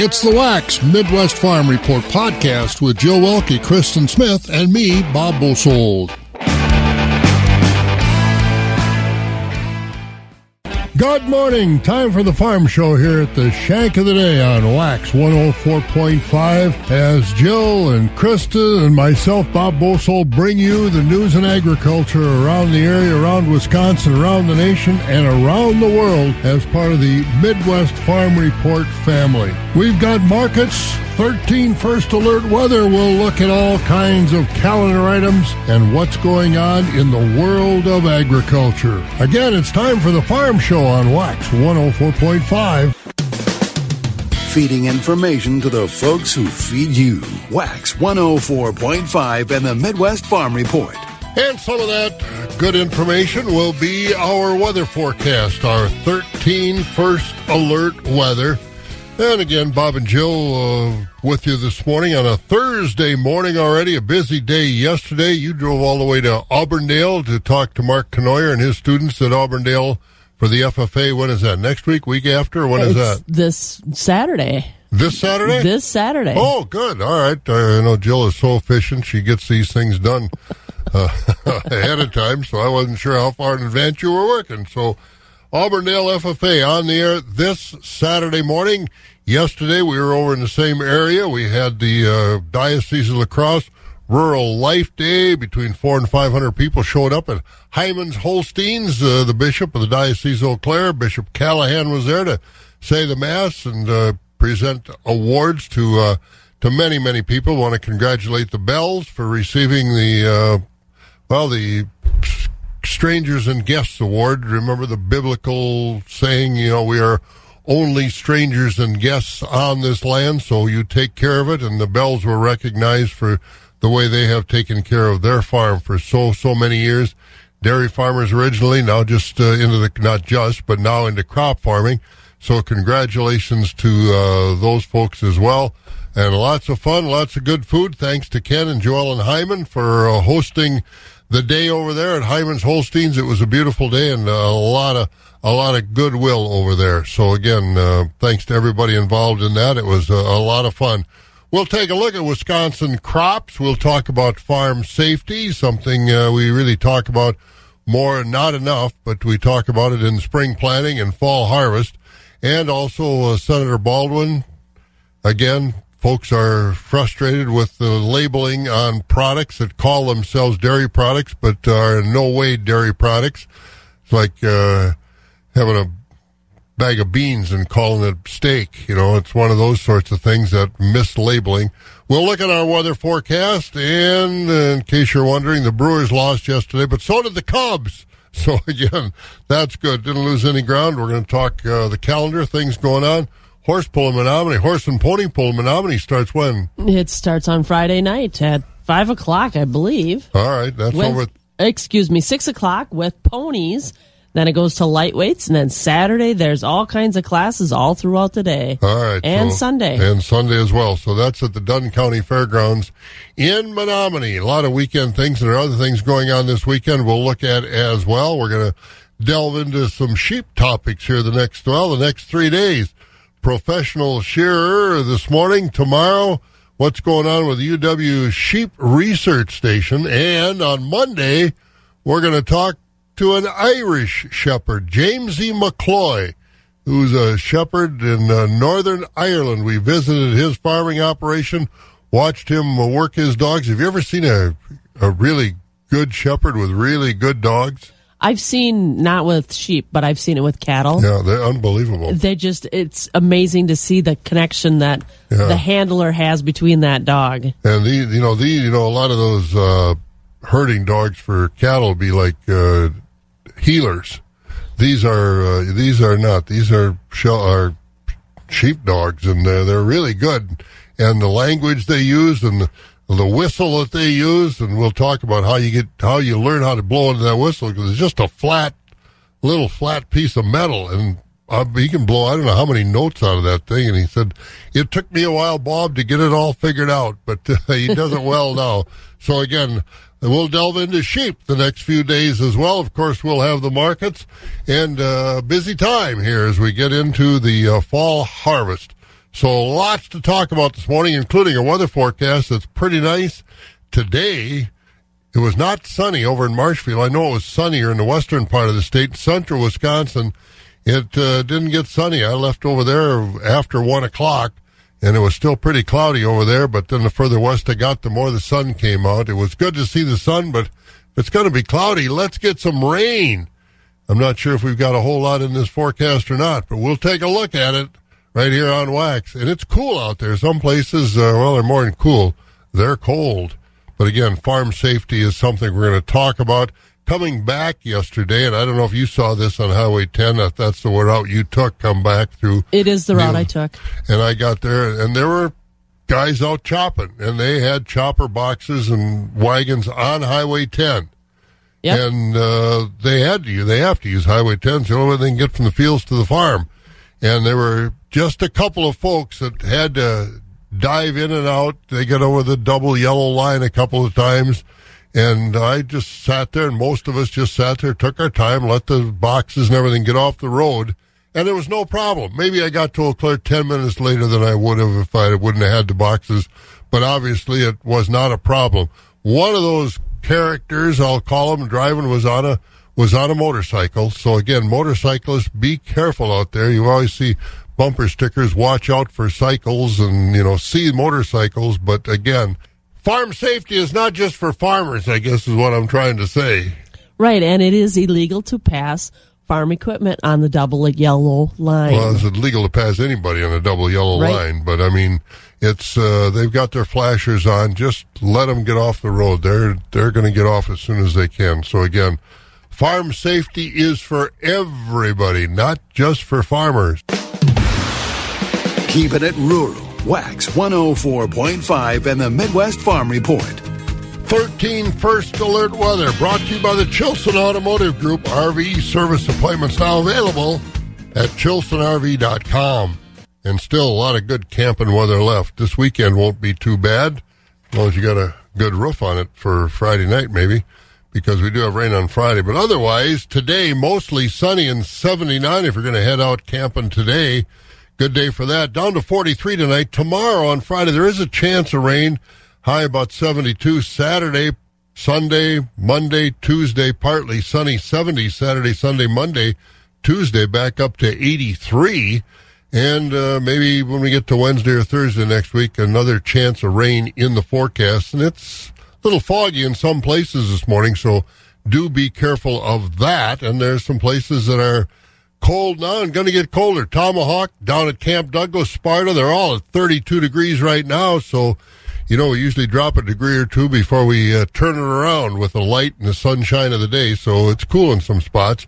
It's the Wax Midwest Farm Report podcast with Joe Welke, Kristen Smith, and me, Bob Bosold. Good morning. Time for the farm show here at the Shank of the Day on Wax 104.5 as Jill and Krista and myself, Bob Bosold, bring you the news and agriculture around the area, around Wisconsin, around the nation, and around the world as part of the Midwest Farm Report family. We've got markets, 13 first alert weather. We'll look at all kinds of calendar items and what's going on in the world of agriculture. Again, it's time for the farm show on Wax 104.5. Feeding information to the folks who feed you. Wax 104.5 and the Midwest Farm Report. And some of that good information will be our weather forecast, our 13 first alert weather. And again, Bob and Jill uh, with you this morning on a Thursday morning already. A busy day yesterday. You drove all the way to Auburndale to talk to Mark Knoyer and his students at Auburndale for the FFA. When is that? Next week? Week after? When is It's that? This Saturday. This Saturday? This Saturday. Oh, good. All right. Uh, I know Jill is so efficient; she gets these things done uh, ahead of time. So I wasn't sure how far in advance you were working. So Auburndale FFA on the air this Saturday morning. Yesterday we were over in the same area. We had the uh, Diocese of La Crosse Rural Life Day. Between four and five hundred people showed up at Heiman's Holsteins. Uh, the bishop of the Diocese of Eau Claire, Bishop Callahan, was there to say the mass and uh, present awards to uh, to many many people. Want to congratulate the Bells for receiving the uh, well the Strangers and Guests Award. Remember the biblical saying, you know, we are only strangers and guests on this land, so you take care of it. And the Bells were recognized for the way they have taken care of their farm for so, so many years. Dairy farmers originally, now just uh, into the, not just, but now into crop farming. So congratulations to uh, those folks as well. And lots of fun, lots of good food. Thanks to Ken and Joel and Heiman for uh, hosting the day over there at Heiman's Holsteins. It was a beautiful day and a lot of a lot of goodwill over there. So again, uh, thanks to everybody involved in that. It was a, a lot of fun. We'll take a look at Wisconsin crops. We'll talk about farm safety, something uh, we really talk about more, not enough, but we talk about it in spring planting and fall harvest. And also uh, Senator Baldwin, again, folks are frustrated with the labeling on products that call themselves dairy products, but are in no way dairy products. It's like uh, having a bag of beans and calling it steak. You know, it's one of those sorts of things that mislabeling. We'll look at our weather forecast, and uh, in case you're wondering, the Brewers lost yesterday, but so did the Cubs. So again, that's good. Didn't lose any ground. We're going to talk uh, the calendar, things going on. Horse pulling Menomonie, horse and pony pulling Menomonie starts when? It starts on Friday night at five o'clock, I believe. All right, that's With, over. excuse me, six o'clock with ponies. Then it goes to lightweights, and then Saturday there's all kinds of classes all throughout the day. All right, and so- Sunday. and Sunday as well. So that's at the Dunn County Fairgrounds in Menomonie. A lot of weekend things. and There are other things going on this weekend. We'll look at as well. We're going to delve into some sheep topics here the next well the next three days. Professional shearer this morning, tomorrow. What's going on with UW Sheep Research Station, and on Monday we're going to talk to an Irish shepherd, James E. McCloy who's a shepherd in uh, Northern Ireland. We visited his farming operation, watched him work his dogs. Have you ever seen a, a really good shepherd with really good dogs? I've seen not with sheep, but I've seen it with cattle. Yeah, they're unbelievable. They just it's amazing to see the connection that Yeah. the handler has between that dog. And the you know the you know a lot of those uh, herding dogs for cattle be like uh, heelers. These are uh, these are not. These are shell are sheep dogs, and they're, they're really good. And the language they use and the, the whistle that they use, and we'll talk about how you get how you learn how to blow into that whistle because it's just a flat little flat piece of metal, and uh, he can blow I don't know how many notes out of that thing. And he said it took me a while, Bob, to get it all figured out, but uh, he does it well now. So again. We'll delve into sheep the next few days as well. Of course, we'll have the markets and uh, busy time here as we get into the uh, fall harvest. So lots to talk about this morning, including a weather forecast that's pretty nice. Today, it was not sunny over in Marshfield. I know it was sunnier in the western part of the state. Central Wisconsin, it uh, didn't get sunny. I left over there after one o'clock, and it was still pretty cloudy over there. But then the further west I got, the more the sun came out. It was good to see the sun, but if it's going to be cloudy, let's get some rain. I'm not sure if we've got a whole lot in this forecast or not, but we'll take a look at it right here on Wax. And it's cool out there. Some places, uh, well, they're more than cool, they're cold. But again, farm safety is something we're going to talk about. Coming back yesterday, and I don't know if you saw this on Highway 10, if that's the route you took, come back through. It is the route I took. And I got there, and there were guys out chopping, and they had chopper boxes and wagons on Highway 10. Yep. And uh, they had to they have to use Highway 10. It's the only way they can get from the fields to the farm. And there were just a couple of folks that had to dive in and out. They got over the double yellow line a couple of times. And I just sat there, and most of us just sat there, took our time, let the boxes and everything get off the road, and there was no problem. Maybe I got to Eau Claire 10 minutes later than I would have if I wouldn't have had the boxes, but obviously it was not a problem. One of those characters, I'll call him, driving was on a was on a motorcycle. So again, motorcyclists, be careful out there. You always see bumper stickers, watch out for cycles and, you know, see motorcycles. But again, farm safety is not just for farmers, I guess is what I'm trying to say. Right. And it is illegal to pass farm equipment on the double yellow line. Well, it's illegal to pass anybody on a double yellow Right. line, but I mean, it's uh, they've got their flashers on. Just let them get off the road. They're they're going to get off as soon as they can. So again, farm safety is for everybody, not just for farmers. Keeping it rural. Wax 104.5 and the Midwest Farm Report. 13 First Alert Weather brought to you by the Chilson Automotive Group. RV service appointments now available at chilsonrv.com. And still a lot of good camping weather left. This weekend won't be too bad, as long as you got a good roof on it for Friday night, maybe, because we do have rain on Friday. But otherwise, today mostly sunny and 79 if you're going to head out camping today. Good day for that. Down to 43 tonight. Tomorrow on Friday, there is a chance of rain. High about 72. Saturday, Sunday, Monday, Tuesday, partly sunny 70. Saturday, Sunday, Monday, Tuesday back up to 83. And uh, maybe when we get to Wednesday or Thursday next week, another chance of rain in the forecast. And it's little foggy in some places this morning, so do be careful of that. And there's some places that are cold now and going to get colder. Tomahawk down at Camp Douglas, Sparta, they're all at 32 degrees right now. So, you know, we usually drop a degree or two before we uh, turn it around with the light and the sunshine of the day. So it's cool in some spots.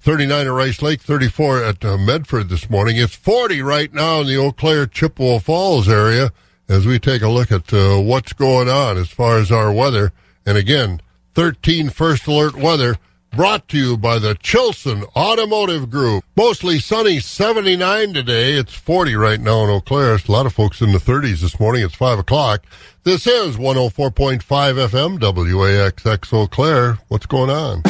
39 at Rice Lake, 34 at uh, Medford this morning. It's 40 right now in the Eau Claire Chippewa Falls area as we take a look at uh, what's going on as far as our weather. And again, 13 first alert weather brought to you by the Chilson Automotive Group. Mostly sunny, 79 today. It's 40 right now in Eau Claire. It's a lot of folks in the 30s this morning. It's 5 o'clock. This is 104.5 FM, WAXX Eau Claire. What's going on?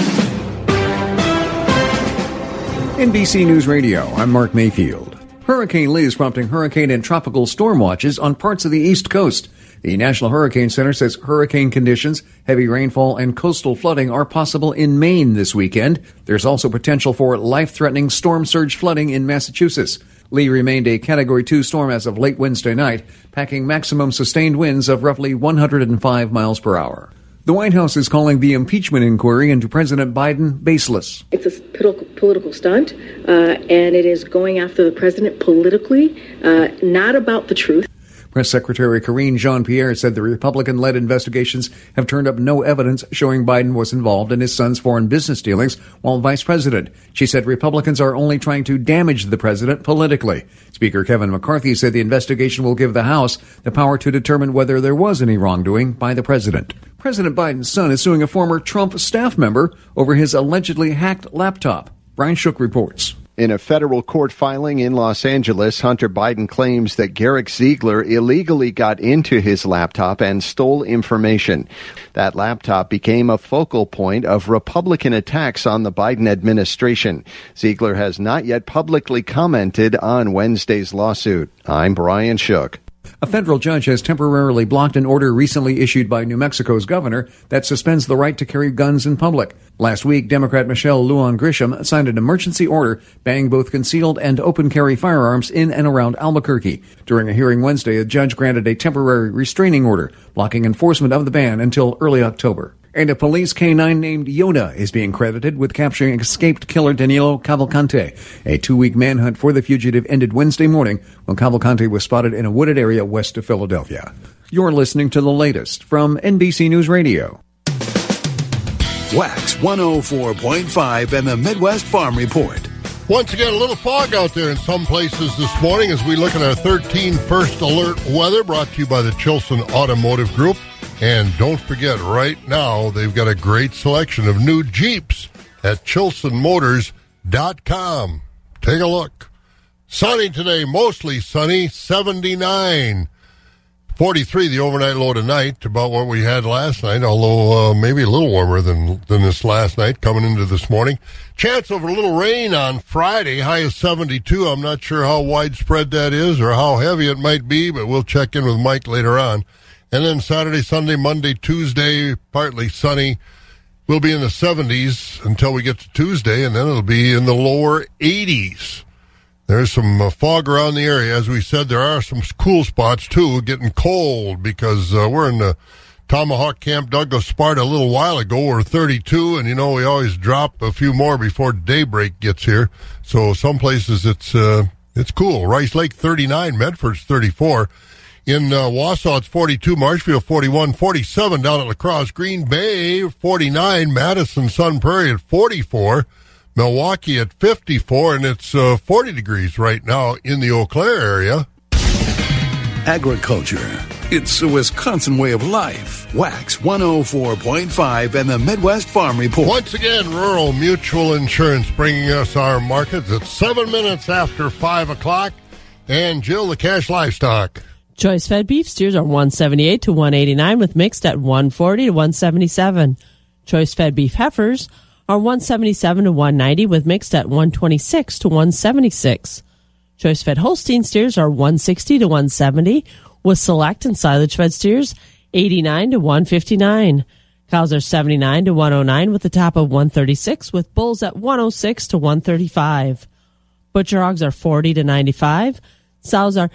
NBC News Radio, I'm Mark Mayfield. Hurricane Lee is prompting hurricane and tropical storm watches on parts of the East Coast. The National Hurricane Center says hurricane conditions, heavy rainfall, and coastal flooding are possible in Maine this weekend. There's also potential for life threatening storm surge flooding in Massachusetts. Lee remained a Category 2 storm as of late Wednesday night, packing maximum sustained winds of roughly 105 miles per hour. The White House is calling the impeachment inquiry into President Biden baseless. It's a political, stunt, uh, and it is going after the president politically, uh, not about the truth. Press Secretary Karine Jean Pierre said the Republican led investigations have turned up no evidence showing Biden was involved in his son's foreign business dealings while vice president. She said Republicans are only trying to damage the president politically. Speaker Kevin McCarthy said the investigation will give the House the power to determine whether there was any wrongdoing by the president. President Biden's son is suing a former Trump staff member over his allegedly hacked laptop. Brian Shook reports. In a federal court filing in Los Angeles, Hunter Biden claims that Garrett Ziegler illegally got into his laptop and stole information. That laptop became a focal point of Republican attacks on the Biden administration. Ziegler has not yet publicly commented on Wednesday's lawsuit. I'm Brian Shook. A federal judge has temporarily blocked an order recently issued by New Mexico's governor that suspends the right to carry guns in public. Last week, Democrat Michelle Lujan Grisham signed an emergency order banning both concealed and open carry firearms in and around Albuquerque. During a hearing Wednesday, a judge granted a temporary restraining order blocking enforcement of the ban until early October. And a police canine named Yoda is being credited with capturing escaped killer Danilo Cavalcante. A two-week manhunt for the fugitive ended Wednesday morning when Cavalcante was spotted in a wooded area west of Philadelphia. You're listening to the latest from NBC News Radio. Wax 104.5 and the Midwest Farm Report. Once again, a little fog out there in some places this morning as we look at our 13 first alert weather brought to you by the Chilson Automotive Group. And don't forget, right now, they've got a great selection of new Jeeps at ChilsonMotors.com. Take a look. Sunny today, mostly sunny, 79. 43 the overnight low tonight, about what we had last night, although uh, maybe a little warmer than, than this last night coming into this morning. Chance of a little rain on Friday, high of 72. I'm not sure how widespread that is or how heavy it might be, but we'll check in with Mike later on. And then Saturday, Sunday, Monday, Tuesday, partly sunny. We'll be in the 70s until we get to Tuesday, and then it'll be in the lower 80s. There's some uh, fog around the area. As we said, there are some cool spots too, getting cold because uh, we're in the Tomahawk Camp Douglas Sparta a little while ago. We're 32, and you know, we always drop a few more before daybreak gets here. So some places it's, uh, it's cool. Rice Lake 39, Medford's 34. In uh, Wausau, it's 42. Marshfield, 41. 47 down at La Crosse. Green Bay, 49. Madison, Sun Prairie at 44. Milwaukee at 54. And it's uh, 40 degrees right now in the Eau Claire area. Agriculture. It's a Wisconsin way of life. Wax 104.5 and the Midwest Farm Report. Once again, Rural Mutual Insurance bringing us our markets at seven minutes after five o'clock. And Jill, the cash livestock. Choice fed beef steers are 178 to 189 with mixed at 140 to 177. Choice fed beef heifers are 177 to 190 with mixed at 126 to 176. Choice fed Holstein steers are 160 to 170 with select and silage fed steers 89 to 159. Cows are 79 to 109 with a top of 136 with bulls at 106 to 135. Butcher hogs are 40 to 95. Sows are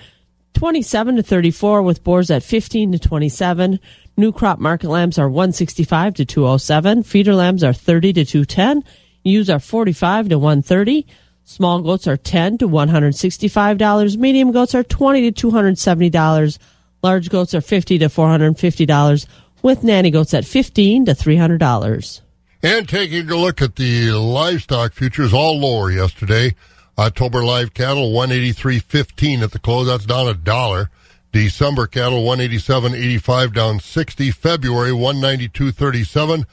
27 to 34 with boars at 15 to 27. New crop market lambs are 165 to 207. Feeder lambs are 30 to 210. Ewes are 45 to 130. Small goats are 10 to $165. Medium goats are 20 to $270. Large goats are 50 to $450 with nanny goats at 15 to $300. And taking a look at the livestock futures, all lower yesterday. October live cattle 183.15 at the close. That's down a dollar. December cattle 187.85 down 60. February 192.37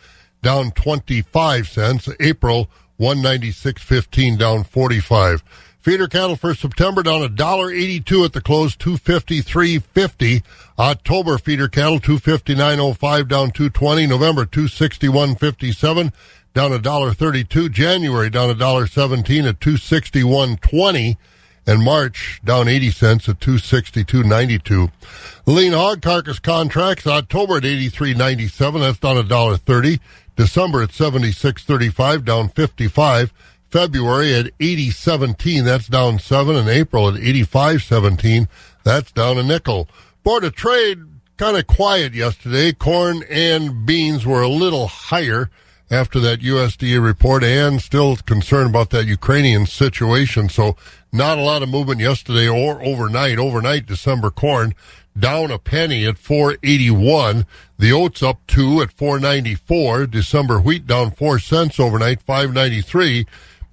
down 25 cents. April 196.15 down 45. Feeder cattle for September down a dollar 82 at the close 253.50. October feeder cattle 259.05 down 220. November 261.57 down a dollar thirty-two. January down a dollar seventeen at two sixty-one twenty, and March down eighty cents at two sixty-two ninety-two. Lean hog carcass contracts October at eighty-three ninety-seven. That's down a dollar thirty. December at seventy-six thirty-five, down fifty-five. February at eighty seventeen. That's down seven, and April at eighty-five seventeen. That's down a nickel. Board of Trade kind of quiet yesterday. Corn and beans were a little higher after that USDA report and still concerned about that Ukrainian situation. So not a lot of movement yesterday or overnight. Overnight, December corn down a penny at 481. The oats up two at 494. December wheat down four cents overnight, 593.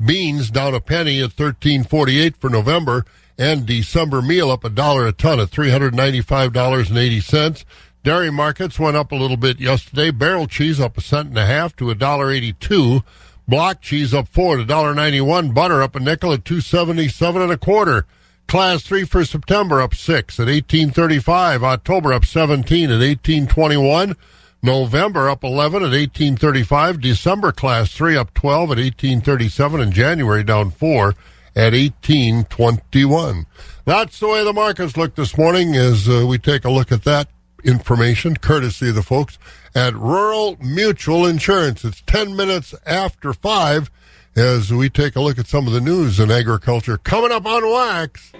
Beans down a penny at 1348 for November and December meal up a dollar a ton at $395.80. Dairy markets went up a little bit yesterday. Barrel cheese up a cent and a half to a dollar eighty-two. Block cheese up four to dollar ninety one. Butter up a nickel at two seventy seven and a quarter. Class three for September up six at eighteen thirty five. October up seventeen at eighteen twenty one. November up 11 at 1835. December class 3 up 12 at 1837. And January down 4 at 1821. That's the way the markets look this morning as uh, we take a look at that information, courtesy of the folks at Rural Mutual Insurance. It's 10 minutes after 5 as we take a look at some of the news in agriculture coming up on Wax.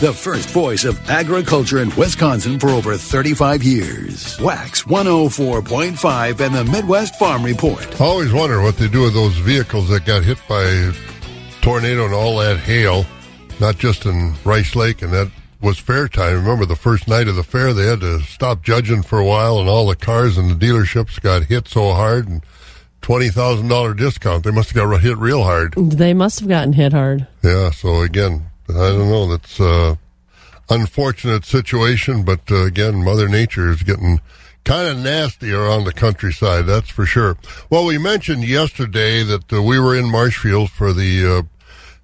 The first voice of agriculture in Wisconsin for over 35 years. Wax 104.5 and the Midwest Farm Report. I always wonder what they do with those vehicles that got hit by tornado and all that hail, not just in Rice Lake, and that was fair time. Remember the first night of the fair, they had to stop judging for a while, and all the cars and the dealerships got hit so hard, and twenty thousand dollar discount. They must have got hit real hard. They must have gotten hit hard. Yeah. So again, I don't know. That's uh, unfortunate situation, but uh, again, Mother Nature is getting kind of nasty around the countryside. That's for sure. Well, we mentioned yesterday that uh, we were in Marshfield for the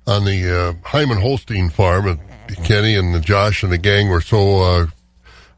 uh, on the uh, Heiman Holstein farm, and Kenny and Josh and the gang were so uh,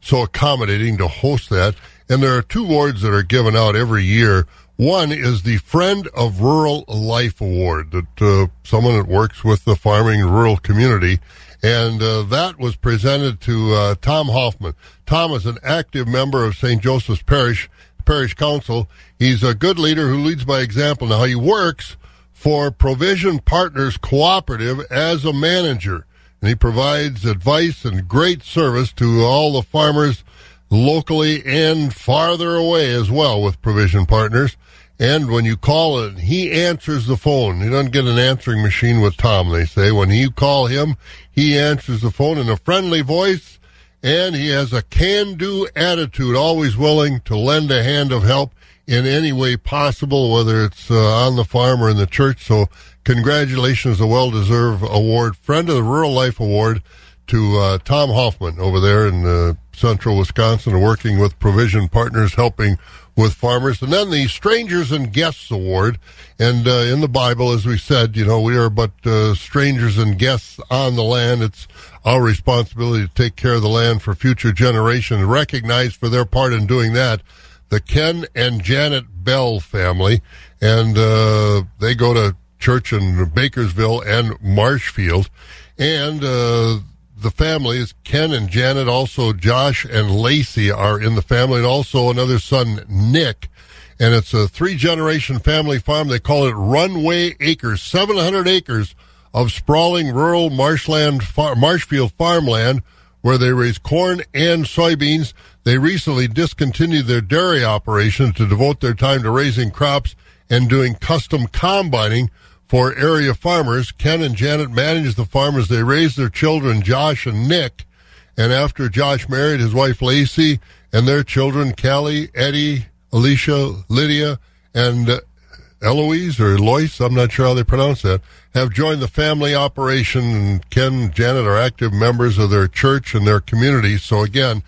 so accommodating to host that. And there are two awards that are given out every year. One is the Friend of Rural Life Award that uh, someone that works with the farming rural community and uh, that was presented to uh, Tom Hoffman. Tom is an active member of St. Joseph's Parish Parish Council. He's a good leader who leads by example. Now he works for Provision Partners Cooperative as a manager, and he provides advice and great service to all the farmers locally and farther away as well with Provision Partners. And when you call it, he answers the phone. You don't get an answering machine with Tom, they say. When you call him, he answers the phone in a friendly voice, and he has a can do attitude, always willing to lend a hand of help in any way possible, whether it's uh, on the farm or in the church. So, congratulations, a well deserved award, Friend of the Rural Life Award to uh, Tom Hoffman over there in uh, central Wisconsin, working with Provision Partners, helping with farmers. And then the Strangers and Guests Award. And uh, in the Bible, as we said, you know, we are but uh, strangers and guests on the land. It's our responsibility to take care of the land for future generations, recognized for their part in doing that. The Ken and Janet Bell family, and uh, they go to church in Bakersville and Marshfield. And uh, the families, Ken and Janet. Also, Josh and Lacey are in the family, and also another son, Nick. And it's a three generation family farm. They call it Runway Acres, 700 acres of sprawling rural marshland, far, marshfield farmland where they raise corn and soybeans. They recently discontinued their dairy operation to devote their time to raising crops and doing custom combining for area farmers. Ken and Janet manage the farm as they raise their children, Josh and Nick. And after Josh married his wife Lacey and their children, Callie, Eddie, Alicia, Lydia, and uh, Eloise or Lois, I'm not sure how they pronounce that, have joined the family operation. And Ken and Janet are active members of their church and their community. So again,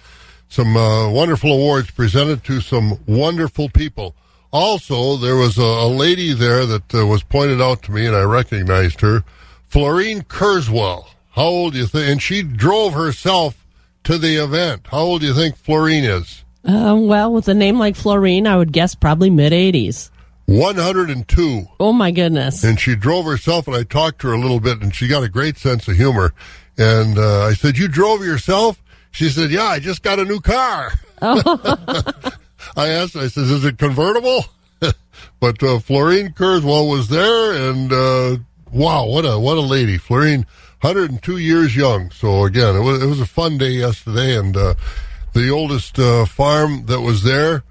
some uh, wonderful awards presented to some wonderful people. Also, there was a, a lady there that uh, was pointed out to me, and I recognized her, Florine Kurzweil. How old do you think? And she drove herself to the event. How old do you think Florine is? Uh, well, with a name like Florine, I would guess probably mid 80s. 102. Oh, my goodness. And she drove herself, and I talked to her a little bit, and she got a great sense of humor. And uh, I said, You drove yourself? She said, Yeah, I just got a new car. I asked, I said, is it convertible? but uh, Florine Kurzweil was there, and uh, wow, what a what a lady, Florine, 102 years young. So again, it was it was a fun day yesterday, and uh, the oldest uh, farm that was there.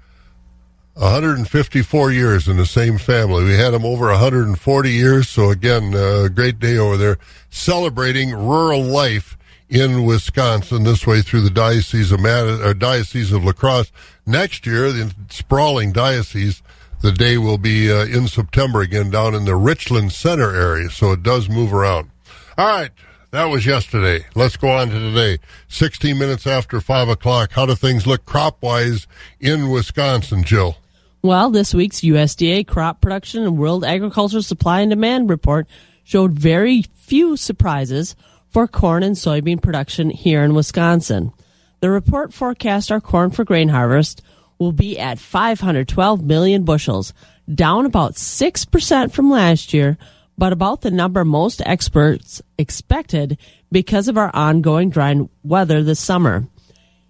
154 years in the same family. We had them over 140 years. So again, a uh, great day over there celebrating rural life in Wisconsin this way through the diocese of Mad- or diocese of La Crosse. Next year, the sprawling diocese, the day will be uh, in September again down in the Richland Center area. So it does move around. All right. That was yesterday. Let's go on to today. 16 minutes after 5 o'clock. How do things look crop wise in Wisconsin, Jill? Well, this week's USDA crop production and World Agricultural Supply and Demand report showed very few surprises for corn and soybean production here in Wisconsin. The report forecast our corn for grain harvest will be at 512 million bushels, down about 6% from last year, but about the number most experts expected because of our ongoing dry weather this summer.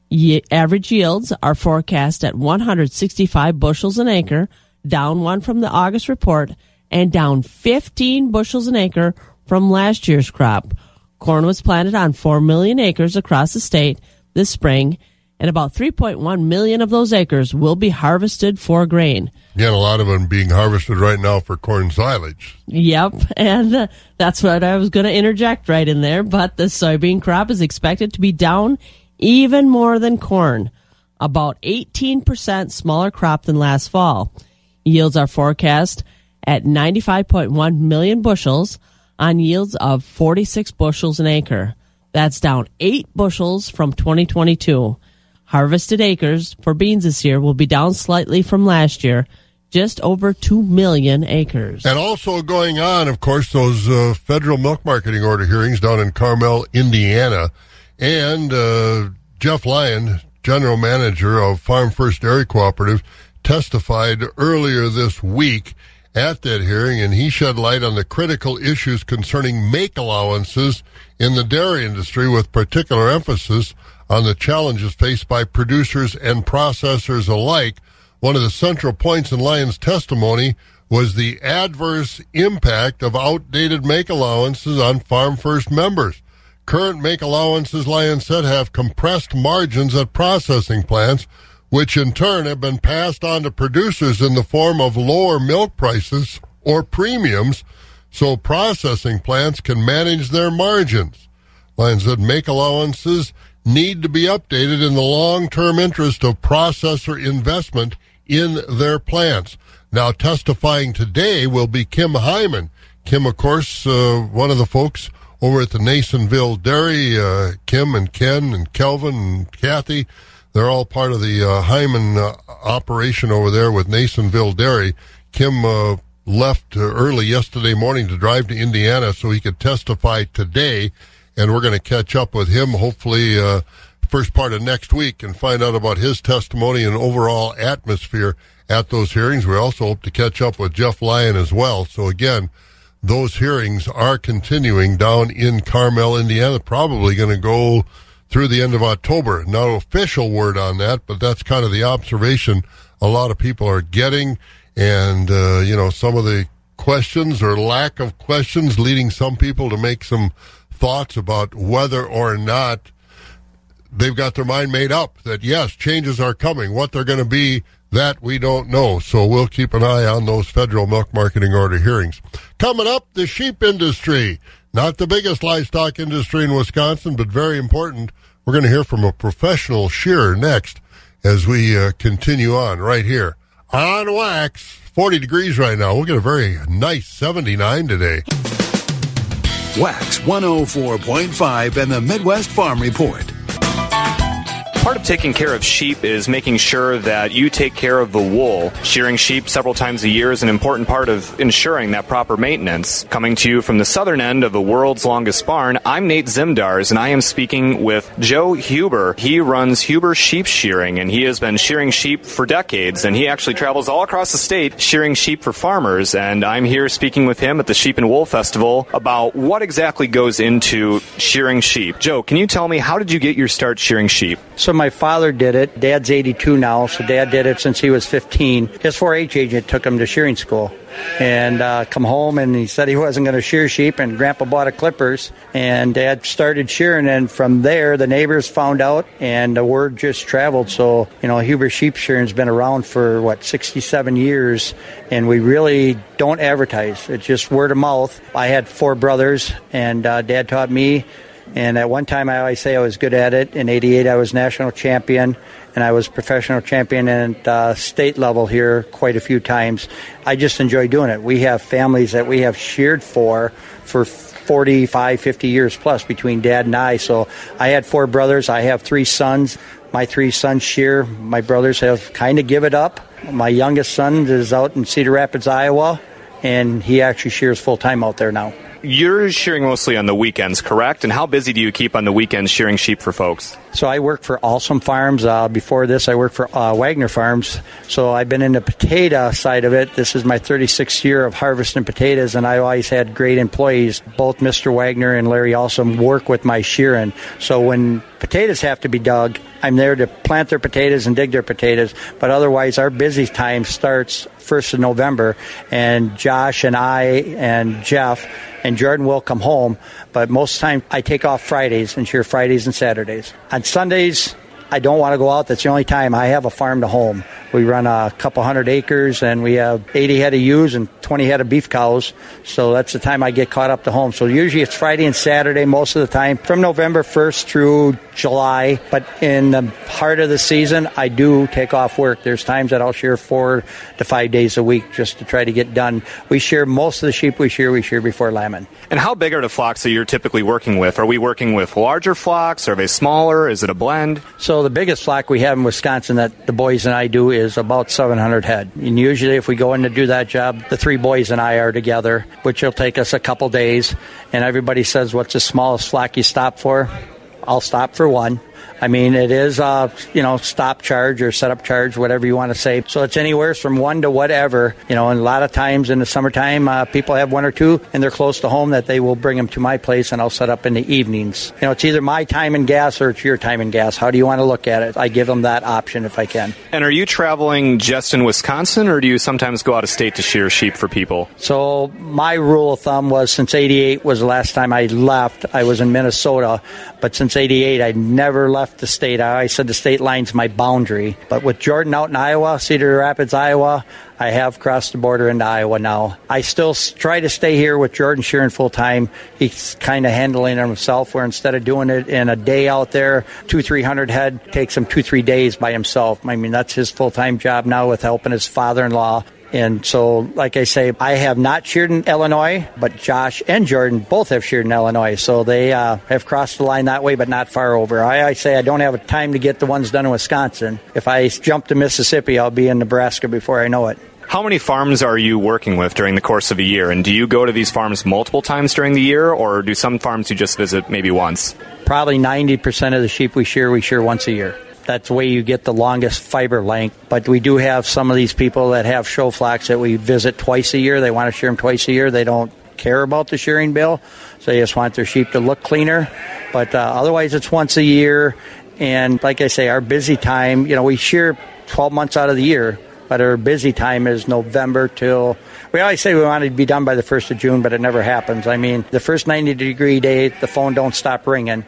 Ye- average yields are forecast at 165 bushels an acre, down one from the August report, and down 15 bushels an acre from last year's crop. Corn was planted on 4 million acres across the state this spring, and about 3.1 million of those acres will be harvested for grain. Again, a lot of them being harvested right now for corn silage. Yep, and uh, that's what I was going to interject right in there. But the soybean crop is expected to be down even more than corn, about 18% smaller crop than last fall. Yields are forecast at 95.1 million bushels on yields of 46 bushels an acre. That's down 8 bushels from 2022. Harvested acres for beans this year will be down slightly from last year, just over 2 million acres. And also going on, of course, those uh, federal milk marketing order hearings down in Carmel, Indiana. And uh, Jeff Lyon, general manager of Farm First Dairy Cooperative, testified earlier this week at that hearing, and he shed light on the critical issues concerning make allowances in the dairy industry, with particular emphasis on the challenges faced by producers and processors alike. One of the central points in Lyon's testimony was the adverse impact of outdated make allowances on Farm First members. Current make allowances, Lyon said, have compressed margins at processing plants, which in turn have been passed on to producers in the form of lower milk prices or premiums so processing plants can manage their margins. Lyon said make allowances need to be updated in the long term interest of processor investment in their plants. Now, testifying today will be Kim Heiman. Kim, of course, uh, one of the folks over at the Nasonville Dairy, uh, Kim and Ken and Kelvin and Kathy. They're all part of the uh, Heiman uh, operation over there with Nasonville Dairy. Kim uh, left uh, early yesterday morning to drive to Indiana so he could testify today, and we're going to catch up with him hopefully uh, first part of next week and find out about his testimony and overall atmosphere at those hearings. We also hope to catch up with Jeff Lyon as well. So again, those hearings are continuing down in Carmel, Indiana, probably going to go through the end of October. No official word on that, but that's kind of the observation a lot of people are getting. And, uh, you know, some of the questions or lack of questions leading some people to make some thoughts about whether or not they've got their mind made up that yes, changes are coming. What they're going to be, that we don't know. So we'll keep an eye on those federal milk marketing order hearings. Coming up, the sheep industry. Not the biggest livestock industry in Wisconsin, but very important. We're going to hear from a professional shearer next as we uh, continue on right here on Wax. 40 degrees right now. We'll get a very nice 79 today. Wax 104.5 and the Midwest Farm Report. Part of taking care of sheep is making sure that you take care of the wool. Shearing sheep several times a year is an important part of ensuring that proper maintenance. Coming to you from the southern end of the world's longest barn, I'm Nate Zimdars, and I am speaking with Joe Huber. He runs Huber Sheep Shearing, and he has been shearing sheep for decades, and he actually travels all across the state shearing sheep for farmers. And I'm here speaking with him at the Sheep and Wool Festival about what exactly goes into shearing sheep. Joe, can you tell me how did you get your start shearing sheep? So my father did it. Dad's 82 now, so dad did it since he was 15. His 4-H agent took him to shearing school and uh, come home and he said he wasn't going to shear sheep and grandpa bought a clippers and dad started shearing and from there the neighbors found out and the word just traveled so you know huber sheep shearing's been around for what 67 years and we really don't advertise it's just word of mouth i had four brothers and uh, dad taught me and at one time, I always say I was good at it. In '88, I was national champion, and I was professional champion at uh, state level here quite a few times. I just enjoy doing it. We have families that we have sheared for for 45, 50 years plus between dad and I. So I had four brothers. I have three sons. My three sons shear. My brothers have kind of give it up My youngest son is out in Cedar Rapids, Iowa, and he actually shears full time out there now. You're shearing mostly on the weekends, correct? And how busy do you keep on the weekends shearing sheep for folks? So I work for Alsum Farms. Uh, before this, I worked for uh, Wagner Farms. So I've been in the potato side of it. This is my 36th year of harvesting potatoes, and I always had great employees. Both Mr. Wagner and Larry Alsum work with my shearing. So when potatoes have to be dug, I'm there to plant their potatoes and dig their potatoes. But otherwise, our busy time starts first of November, and Josh and I and Jeff and Jordan will come home. But most time, I take off Fridays and shear Fridays and Saturdays. On Sundays, I don't want to go out. That's the only time I have a farm to home. We run a couple hundred acres and we have 80 head of ewes and 20 head of beef cows. So that's the time I get caught up to home. So usually it's Friday and Saturday most of the time from November 1st through July. But in the heart of the season, I do take off work. There's times that I'll shear four to five days a week just to try to get done. We shear most of the sheep we shear, we shear before lambing. And how big are the flocks that you're typically working with? Are we working with larger flocks? Or are they smaller? Is it a blend? So the biggest flock we have in Wisconsin that the boys and I do is about 700 head. And usually if we go in to do that job, the three boys and I are together, which will take us a couple days. And everybody says, what's the smallest flock you stop for? I'll stop for one. I mean, it is, uh, you know, stop charge or setup charge, whatever you want to say. So it's anywhere from one to whatever, you know, and a lot of times in the summertime, uh, people have one or two and they're close to home that they will bring them to my place and I'll set up in the evenings. You know, it's either my time and gas or it's your time and gas. How do you want to look at it? I give them that option if I can. And are you traveling just in Wisconsin or do you sometimes go out of state to shear sheep for people? So my rule of thumb was since 88 was the last time I left, I was in Minnesota, but since 88 I never left the state. I said the state line's my boundary. But with Jordan out in Iowa, Cedar Rapids, Iowa, I have crossed the border into Iowa now. I still try to stay here with Jordan shearing full time. He's kind of handling himself, where instead of doing it in a day out there, two, three hundred head takes him two, three days by himself. I mean, that's his full time job now with helping his father in law. And so, like I say, I have not sheared in Illinois, but Josh and Jordan both have sheared in Illinois. So they uh, have crossed the line that way, but not far over. I, I say I don't have time to get the ones done in Wisconsin. If I jump to Mississippi, I'll be in Nebraska before I know it. How many farms are you working with during the course of a year? And do you go to these farms multiple times during the year, or do some farms you just visit maybe once? Probably 90% of the sheep we shear, we shear once a year. That's the way you get the longest fiber length. But we do have some of these people that have show flocks that we visit twice a year. They want to shear them twice a year. They don't care about the shearing bill, so they just want their sheep to look cleaner. But uh, otherwise, it's once a year. And like I say, our busy time, you know, we shear 12 months out of the year, but our busy time is November till. We always say we want it to be done by the 1st of June, but it never happens. I mean, the first 90 degree day, the phone don't stop ringing.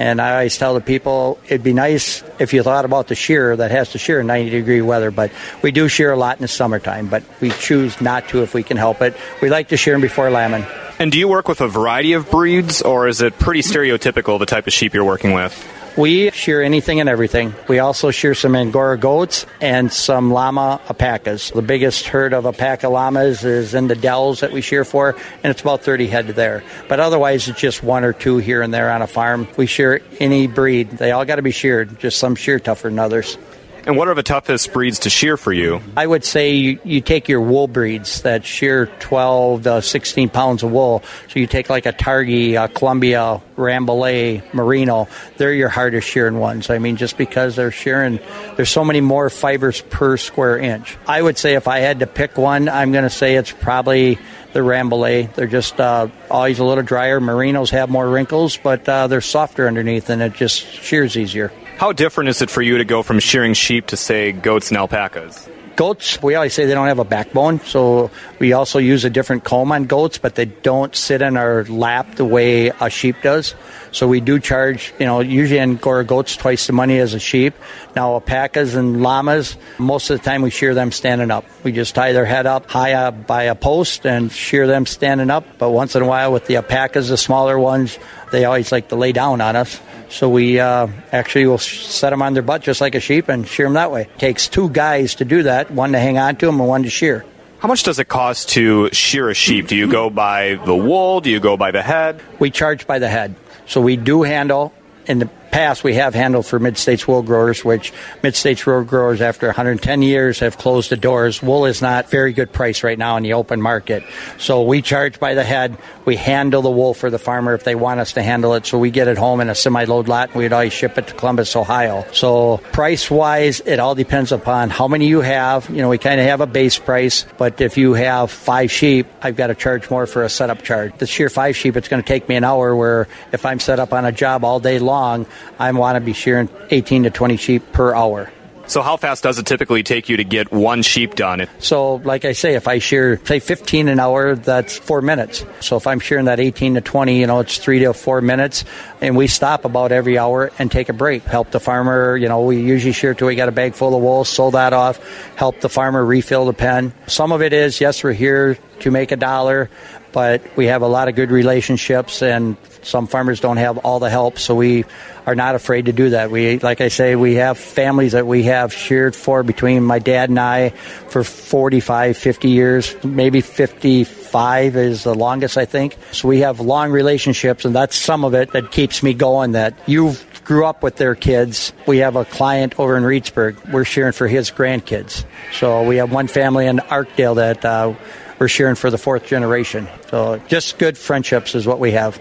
And I always tell the people it'd be nice if you thought about the shear that has to shear in 90 degree weather, but we do shear a lot in the summertime, but we choose not to if we can help it. We like to shear them before lambing. And do you work with a variety of breeds, or is it pretty stereotypical the type of sheep you're working with? We shear anything and everything. We also shear some Angora goats and some llama alpacas. The biggest herd of alpaca llamas is in the dells that we shear for, and it's about 30 head there. But otherwise, it's just one or two here and there on a farm. We shear any breed. They all got to be sheared, just some shear tougher than others. And what are the toughest breeds to shear for you? I would say you, you, take your wool breeds that shear 12 to 16 pounds of wool. So you take like a Targhee, a Columbia, Rambouillet, Merino. They're your hardest shearing ones. I mean, just because they're shearing, there's so many more fibers per square inch. I would say if I had to pick one, I'm going to say it's probably the Rambouillet. They're just uh, always a little drier. Merinos have more wrinkles, but uh, they're softer underneath and it just shears easier. How different is it for you to go from shearing sheep to, say, goats and alpacas? Goats, we always say they don't have a backbone, so we also use a different comb on goats, but they don't sit in our lap the way a sheep does. So we do charge, you know, usually Angora goats twice the money as a sheep. Now alpacas and llamas, most of the time we shear them standing up. We just tie their head up high up by a post and shear them standing up. But once in a while with the alpacas, the smaller ones, they always like to lay down on us. So we uh, actually will set them on their butt just like a sheep and shear them that way. It takes two guys to do that, one to hang on to them and one to shear. How much does it cost to shear a sheep? Do you go by the wool? Do you go by the head? We charge by the head. So we do handle in the past, we have handled for Mid States wool growers, which Mid States wool growers, after 110 years, have closed the doors. Wool is not very good price right now in the open market. So we charge by the head. We handle the wool for the farmer if they want us to handle it. So we get it home in a semi load lot and we'd always ship it to Columbus, Ohio. So price wise, it all depends upon how many you have. You know, we kind of have a base price, but if you have five sheep, I've got to charge more for a setup charge. The shear five sheep, it's going to take me an hour where if I'm set up on a job all day long, I want to be shearing 18 to 20 sheep per hour. So, how fast does it typically take you to get one sheep done? So, like I say, if I shear, say, 15 an hour, that's four minutes. So, if I'm shearing that 18 to 20, you know, it's three to four minutes. And we stop about every hour and take a break. Help the farmer, you know, we usually shear till we got a bag full of wool, sew that off, help the farmer refill the pen. Some of it is, yes, we're here to make a dollar, but we have a lot of good relationships and some farmers don't have all the help so we are not afraid to do that we like i say we have families that we have sheared for between my dad and i for 45 50 years maybe 55 is the longest i think so we have long relationships and that's some of it that keeps me going that you grew up with their kids. We have a client over in Reedsburg. We're shearing for his grandkids. So we have one family in Arkdale that uh, we're shearing for the fourth generation. So just good friendships is what we have.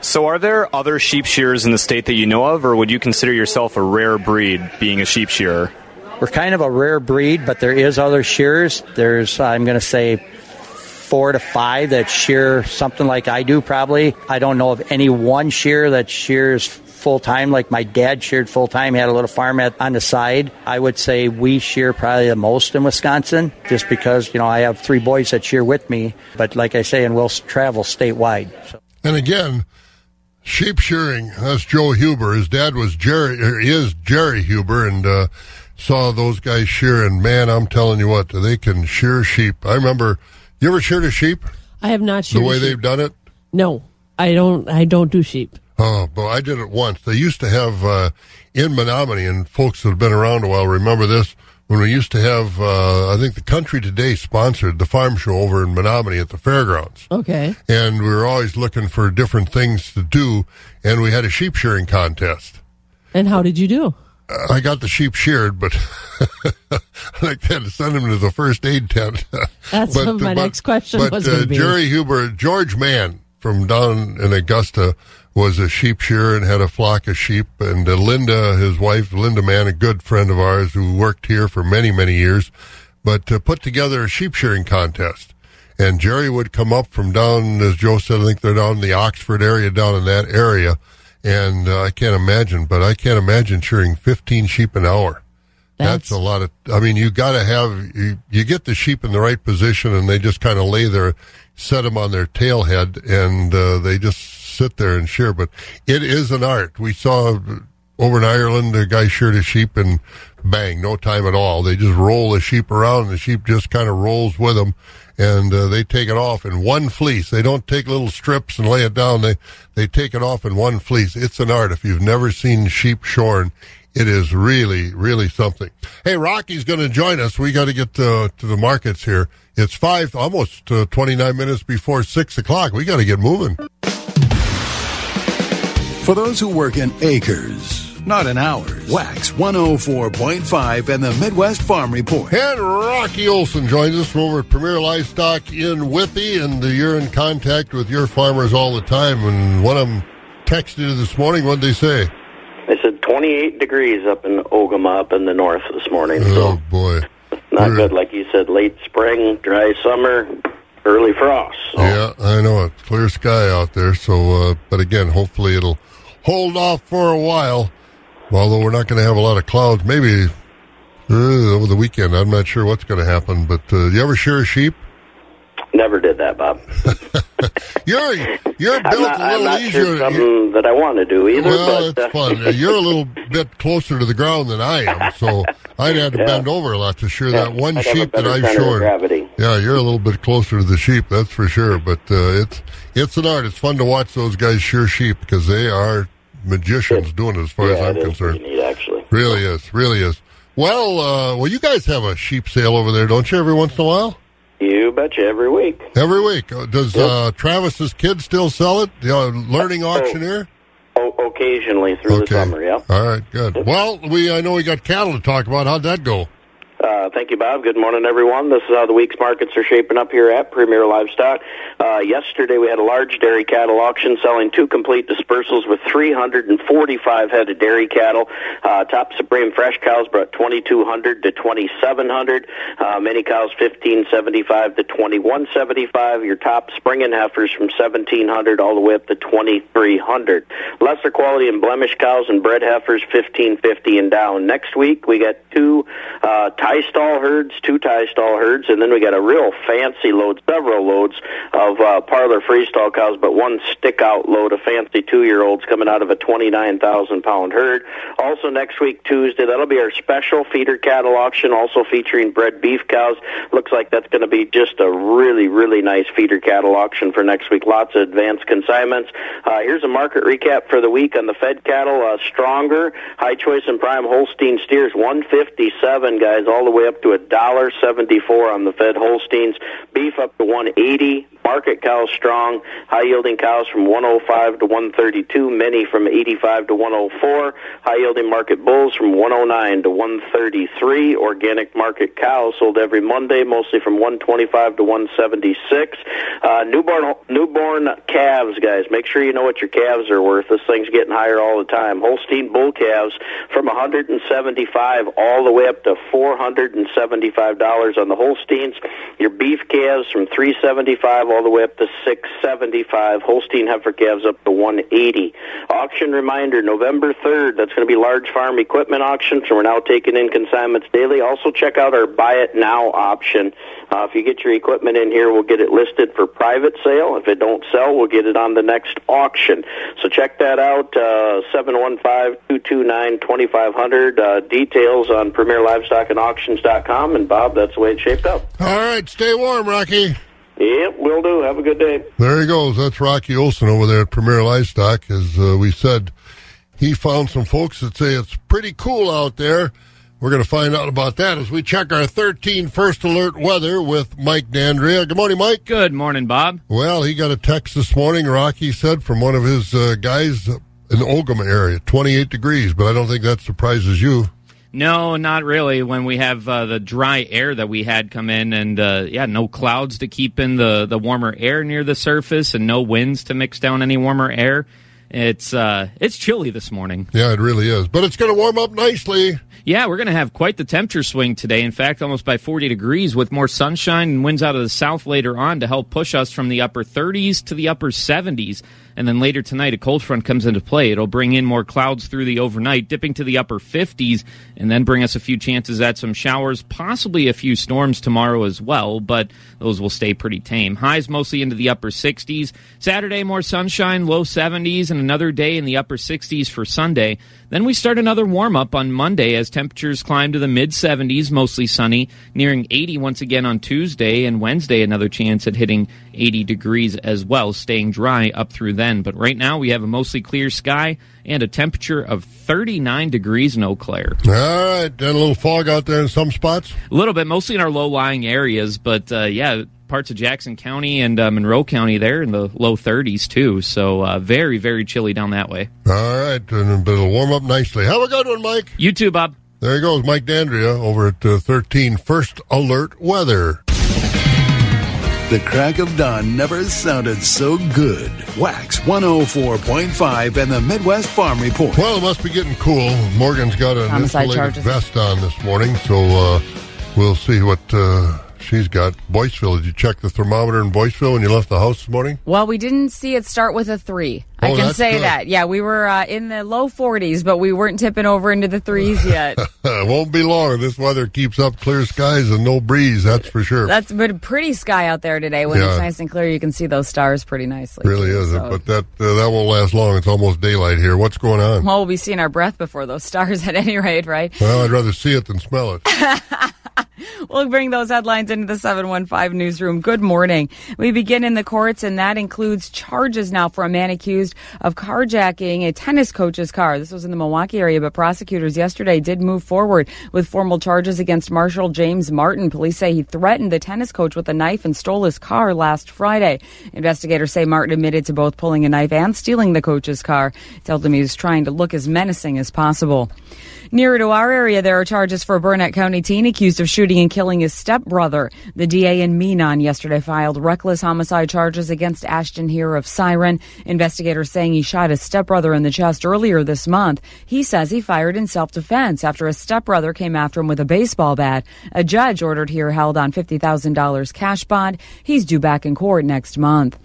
So, are there other sheep shearers in the state that you know of, or would you consider yourself a rare breed being a sheep shearer? We're kind of a rare breed, but there is other shearers. There's, I'm going to say, four to five that shear something like I do, probably. I don't know of any one shear that shears full time, like my dad sheared full time. He had a little farm at, on the side. I would say we shear probably the most in Wisconsin, just because you know I have three boys that shear with me. But like I say, and we'll travel statewide. So. And again, sheep shearing. That's Joe Huber. His dad was Jerry. Or is Jerry Huber, and uh, saw those guys shear. And man, I'm telling you what, they can shear sheep. I remember. You ever sheared a sheep? I have not sheared the way sheep. they've done it. No, I don't. I don't do sheep. Oh, but I did it once. They used to have uh, in Menomonie, and folks that have been around a while remember this. When we used to have, uh, I think the Country Today sponsored the farm show over in Menomonie at the fairgrounds. Okay. And we were always looking for different things to do, and we had a sheep shearing contest. And how did you do? Uh, I got the sheep sheared, but I had to send them to the first aid tent. That's but, what my but, next question but, was uh, to be. Jerry Huber, George Mann from down in Augusta was a sheep shearer and had a flock of sheep. And uh, Linda, his wife, Linda Mann, a good friend of ours who worked here for many, many years, but uh, put together a sheep shearing contest. And Jerry would come up from down, as Joe said, I think they're down in the Oxford area, down in that area. And uh, I can't imagine, but I can't imagine shearing 15 sheep an hour. That's, That's- a lot of. I mean, you got to have you, you get the sheep in the right position, and they just kind of lay there, set them on their tail head, and uh, they just sit there and shear. But it is an art. We saw over in Ireland, a guy sheared a sheep, and bang, no time at all. They just roll the sheep around, and the sheep just kind of rolls with them, and uh, they take it off in one fleece. They don't take little strips and lay it down. They they take it off in one fleece. It's an art. If you've never seen sheep shorn, it is really, really something. Hey, Rocky's going to join us. We got to get to, to the markets here. It's five, almost uh, 29 minutes before six o'clock. We got to get moving. For those who work in acres, not in hours, Wax 104.5 and the Midwest Farm Report. And Rocky Olson joins us from over at Premier Livestock in Withee, and uh, you're in contact with your farmers all the time. And one of them texted you this morning. What'd they say? They said 28 degrees up in Ogema up in the north this morning. Oh, So boy. not we're- good. Like you said, late spring, dry summer, early frost. So Yeah, I know it. Clear sky out there. So, uh, but again, hopefully it'll hold off for a while. Although we're not going to have a lot of clouds. Maybe uh, over the weekend. I'm not sure what's going to happen. But uh, you ever shear a sheep? never did that, Bob. You're you're built not, a I'm little not easier. sure something that I want to do either. Well, but it's fun. Uh, You're a little bit closer to the ground than I am, so I'd have to Yeah. bend over a lot to shear Yeah, that one I'd sheep that I've shorn. Yeah, you're a little bit closer to the sheep, that's for sure. But uh, it's it's an art. It's fun to watch those guys shear sheep because they are magicians doing it, as far as I'm it is concerned. pretty neat, actually. Really is, really is. Well, uh, well, you guys have a sheep sale over there, don't you? Every once in a while. You betcha every week. Every week. Uh, Does uh, Travis's kid still sell it? The uh, learning auctioneer? Oh, occasionally through Okay. the summer. Yeah. All right, good. Well, we I know we got cattle to talk about. How'd that go? Uh, thank you, Bob. Good morning, everyone. This is how the week's markets are shaping up here at Premier Livestock. Uh, yesterday, we had a large dairy cattle auction selling two complete dispersals with 345 head of dairy cattle. Uh, top Supreme fresh cows brought 2,200 to 2,700. Uh, many cows 1,575 to 2,175. Your top springing heifers from 1,700 all the way up to 2,300. Lesser quality and blemish cows and bred heifers 1,550 and down. Next week, we got two uh, tie stall herds, two tie stall herds, and then we got a real fancy load, several loads of uh, parlor freestall cows, but one stick out load of fancy two year olds coming out of a 29,000 pound herd. Also, next week, Tuesday, that'll be our special feeder cattle auction, also featuring bred beef cows. Looks like that's going to be just a really, really nice feeder cattle auction for next week. Lots of advanced consignments. Uh, here's a market recap for the week on the fed cattle. Uh, stronger, high choice and prime Holstein steers, 157 guys, all the way up to a dollar 74 on the fed Holsteins. Beef up to 180. Market cows strong, high yielding cows from 105 to 132, many from 85 to 104, high yielding market bulls from 109 to 133, organic market cows sold every Monday, mostly from 125 to 176. Uh, newborn newborn calves, guys, make sure you know what your calves are worth. This thing's getting higher all the time. Holstein bull calves from 175 all the way up to 475 dollars on the Holsteins. Your beef calves from 375 all the way up to 675. Holstein heifer calves up to 180. Auction reminder: November 3rd. That's going to be large farm equipment auction. So we're now taking in consignments daily. Also check out our buy it now option. Uh, if you get your equipment in here, we'll get it listed for private sale. If it don't sell, we'll get it on the next auction. So check that out. Uh, 715-229-2500. Uh, details on Premier Livestock and Bob, that's the way it's shaped up. All right, stay warm, Rocky. Yep, will do. Have a good day. There he goes. That's Rocky Olson over there at Premier Livestock. As uh, we said, he found some folks that say it's pretty cool out there. We're going to find out about that as we check our 13 first alert weather with Mike Dandria. Good morning, Mike. Good morning, Bob. Well, he got a text this morning, Rocky said, from one of his uh, guys in the Oldham area, 28 degrees, but I don't think that surprises you. No, not really. When we have uh, the dry air that we had come in, and uh, yeah, no clouds to keep in the the warmer air near the surface, and no winds to mix down any warmer air. It's uh, it's chilly this morning. Yeah, it really is. But it's going to warm up nicely. Yeah, we're going to have quite the temperature swing today. In fact, almost by 40 degrees with more sunshine and winds out of the south later on to help push us from the upper 30s to the upper 70s. And then later tonight, a cold front comes into play. It'll bring in more clouds through the overnight, dipping to the upper 50s, and then bring us a few chances at some showers, possibly a few storms tomorrow as well, but those will stay pretty tame. Highs mostly into the upper 60s. Saturday, more sunshine, low 70s, and another day in the upper 60s for Sunday. Then we start another warm up on Monday as temperatures climb to the mid 70s, mostly sunny, nearing 80 once again on Tuesday, and Wednesday, another chance at hitting 80 degrees as well, staying dry up through then. But right now, we have a mostly clear sky and a temperature of 39 degrees in Eau Claire. All right, and a little fog out there in some spots. A little bit, mostly in our low lying areas, but uh, yeah, parts of Jackson County and uh, Monroe County there in the low 30s too. So uh, very, very chilly down that way. All right, and but it'll warm up nicely. Have a good one, Mike. You too, Bob. There he goes, Mike Dandria over at uh, 13 First Alert Weather. The crack of dawn never sounded so good. Wax 104.5 and the Midwest Farm Report. Well, it must be getting cool. Morgan's got an Homicide insulated charges. vest on this morning, so uh, we'll see what uh, she's got. Boyceville, did you check the thermometer in Boyceville when you left the house this morning? Well, we didn't see it start with a three. I Oh, can say good. that. Yeah, we were uh, in the low 40s, but we weren't tipping over into the threes yet. it won't be long. This weather keeps up clear skies and no breeze, that's for sure. That's been a pretty sky out there today. When Yeah. it's nice and clear, you can see those stars pretty nicely. really is, so- but that uh, that won't last long. It's almost daylight here. What's going on? Well, we'll be seeing our breath before those stars at any rate, right? Well, I'd rather see it than smell it. We'll bring those headlines into the 715 newsroom. Good morning. We begin in the courts, and that includes charges now for a man accused of carjacking a tennis coach's car. This was in the Milwaukee area, but prosecutors yesterday did move forward with formal charges against Marshall James Martin. Police say he threatened the tennis coach with a knife and stole his car last Friday. Investigators say Martin admitted to both pulling a knife and stealing the coach's car. Told them he was trying to look as menacing as possible. Nearer to our area, there are charges for a Burnett County teen accused of shooting and killing his stepbrother. The DA in Menon yesterday filed reckless homicide charges against Ashton here of Siren. Investigators saying he shot his stepbrother in the chest earlier this month. He says he fired in self-defense after his stepbrother came after him with a baseball bat. A judge ordered here held on $50,000 cash bond. He's due back in court next month.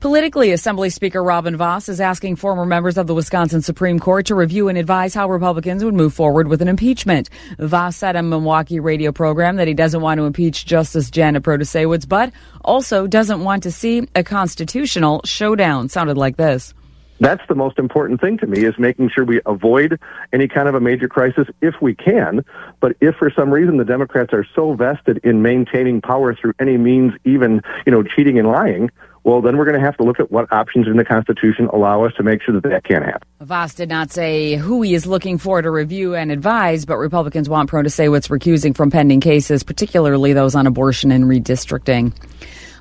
Politically, Assembly Speaker Robin Vos is asking former members of the Wisconsin Supreme Court to review and advise how Republicans would move forward with an impeachment. Vos said on a Milwaukee radio program that he doesn't want to impeach Justice Janet Protasiewicz, but also doesn't want to see a constitutional showdown. Sounded like this that's the most important thing to me is making sure we avoid any kind of a major crisis if we can. But if for some reason the Democrats are so vested in maintaining power through any means, even, you know, cheating and lying, well, then we're going to have to look at what options in the Constitution allow us to make sure that that can't happen. Vos did not say who he is looking for to review and advise, but Republicans want Protasiewicz recusing from pending cases, particularly those on abortion and redistricting.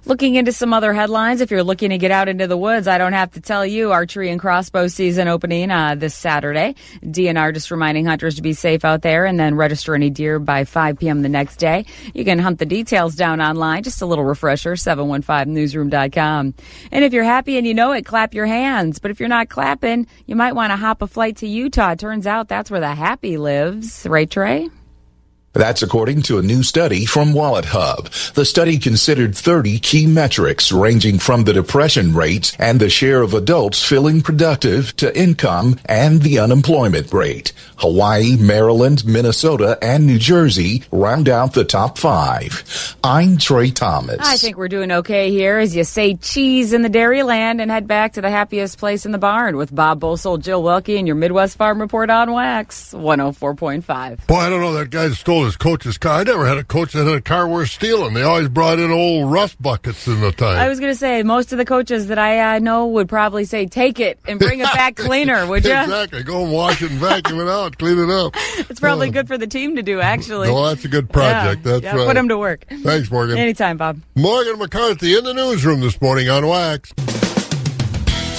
Looking into some other headlines, if you're looking to get out into the woods, I don't have to tell you, archery and crossbow season opening uh, this Saturday. DNR just reminding hunters to be safe out there and then register any deer by 5 p.m. the next day. You can hunt the details down online. Just a little refresher, 715newsroom.com. And if you're happy and you know it, clap your hands. But if you're not clapping, you might want to hop a flight to Utah. Turns out that's where the happy lives. Right, Trey? That's according to a new study from WalletHub. The study considered 30 key metrics ranging from the depression rate and the share of adults feeling productive to income and the unemployment rate. Hawaii, Maryland, Minnesota, and New Jersey round out the top five. I'm Trey Thomas. I think we're doing okay here as you say cheese in the Dairyland and head back to the happiest place in the barn with Bob Bosold, Jill Welke, and your Midwest Farm Report on Wax 104.5. Boy, I don't know. That guy stole his coach's car. I never had a coach that had a car worth stealing. They always brought in old rust buckets in the time. I was going to say, most of the coaches that I uh, know would probably say, take it and bring it back cleaner, would you? Exactly. Go and wash it and vacuum it out, clean it up. It's probably uh, good for the team to do, actually. Well, that's a good project. Yeah, that's yeah, right. Put them to work. Thanks, Morgan. Anytime, Bob. Morgan McCarthy in the newsroom this morning on Wax.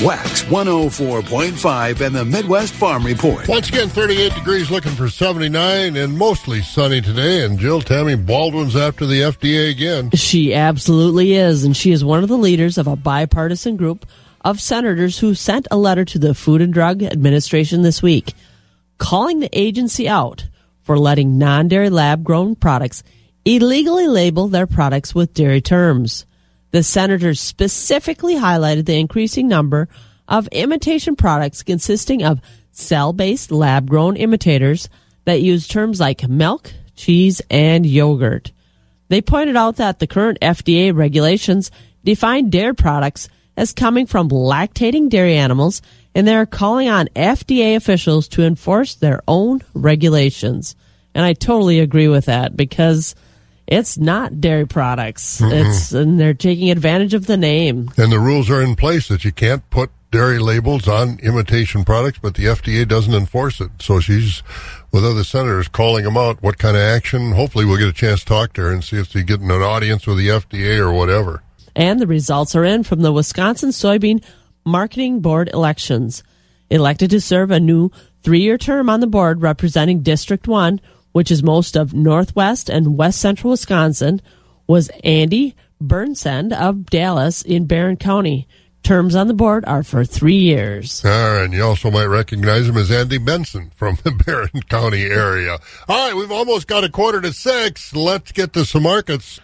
Wax 104.5 and the Midwest Farm Report. Once again, 38 degrees, looking for 79, and mostly sunny today. And Jill Tammy Baldwin's after the FDA again. She absolutely is, and she is one of the leaders of a bipartisan group of senators who sent a letter to the Food and Drug Administration this week, calling the agency out for letting non-dairy lab-grown products illegally label their products with dairy terms. The senators specifically highlighted the increasing number of imitation products consisting of cell based lab grown imitators that use terms like milk, cheese, and yogurt. They pointed out that the current FDA regulations define dairy products as coming from lactating dairy animals, and they are calling on FDA officials to enforce their own regulations. And I totally agree with that because it's not dairy products. Mm-hmm. It's and they're taking advantage of the name. And the rules are in place that you can't put dairy labels on imitation products, but the FDA doesn't enforce it. So she's with other senators calling them out. What kind of action? Hopefully, we'll get a chance to talk to her and see if she's getting an audience with the FDA or whatever. And the results are in from the Wisconsin Soybean Marketing Board elections. Elected to serve a new three year term on the board representing District 1 which is most of northwest and west central Wisconsin, was Andy Burnsend of Dallas in Barron County. Terms on the board are for three years. All right, and you also might recognize him as Andy Benson from the Barron County area. All right, we've almost got a quarter to six. Let's get to some markets.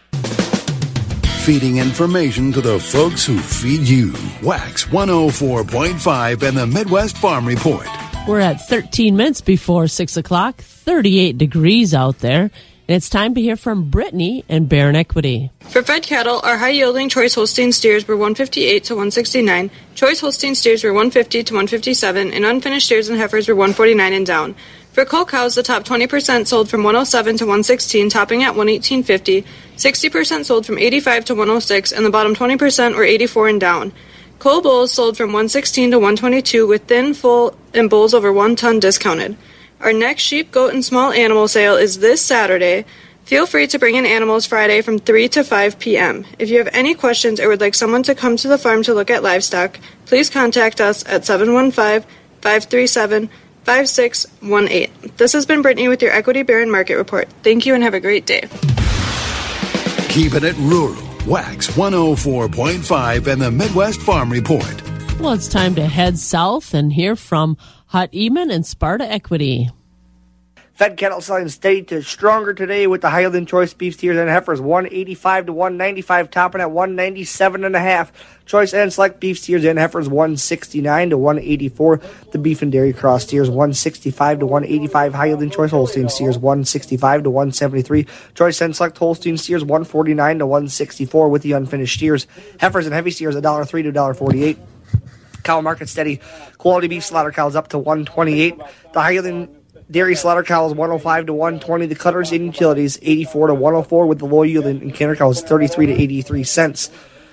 Feeding information to the folks who feed you. Wax 104.5 and the Midwest Farm Report. We're at 13 minutes before 6 o'clock, 38 degrees out there. And it's time to hear from Brittany and Barron Equity. For fed cattle, our high yielding choice Holstein steers were 158 to 169, choice Holstein steers were 150 to 157, and unfinished steers and heifers were 149 and down. For cull cows, the top 20% sold from 107 to 116, topping at 118.50. 60% sold from 85 to 106, and the bottom 20% were 84 and down. Cull bulls sold from 116 to 122, with thin, full, and bulls over one ton discounted. Our next sheep, goat, and small animal sale is this Saturday. Feel free to bring in animals Friday from 3 to 5 p.m. If you have any questions or would like someone to come to the farm to look at livestock, please contact us at 715 537 5618. This has been Brittany with your Equity Barron Market Report. Thank you and have a great day. Keeping it rural. Wax 104.5 and the Midwest Farm Report. Well, it's time to head south and hear from Hut Heiman and Sparta Equity. Fed cattle selling steady to stronger today with the Highland Choice beef steers and heifers 185 to 195, topping at 197 and a half. Choice and select beef steers and heifers 169 to 184. The beef and dairy cross steers 165 to 185. Highland Choice Holstein steers 165 to 173. Choice and select Holstein steers 149 to 164 with the unfinished steers. Heifers and heavy steers $1.03 to $1.48. Cow market steady. Quality beef slaughter cows up to 128. The Highland Dairy slaughter cows 105 to 120. The cutters and utilities 84 to 104 with the low yield in canner cows 33 to 83 cents.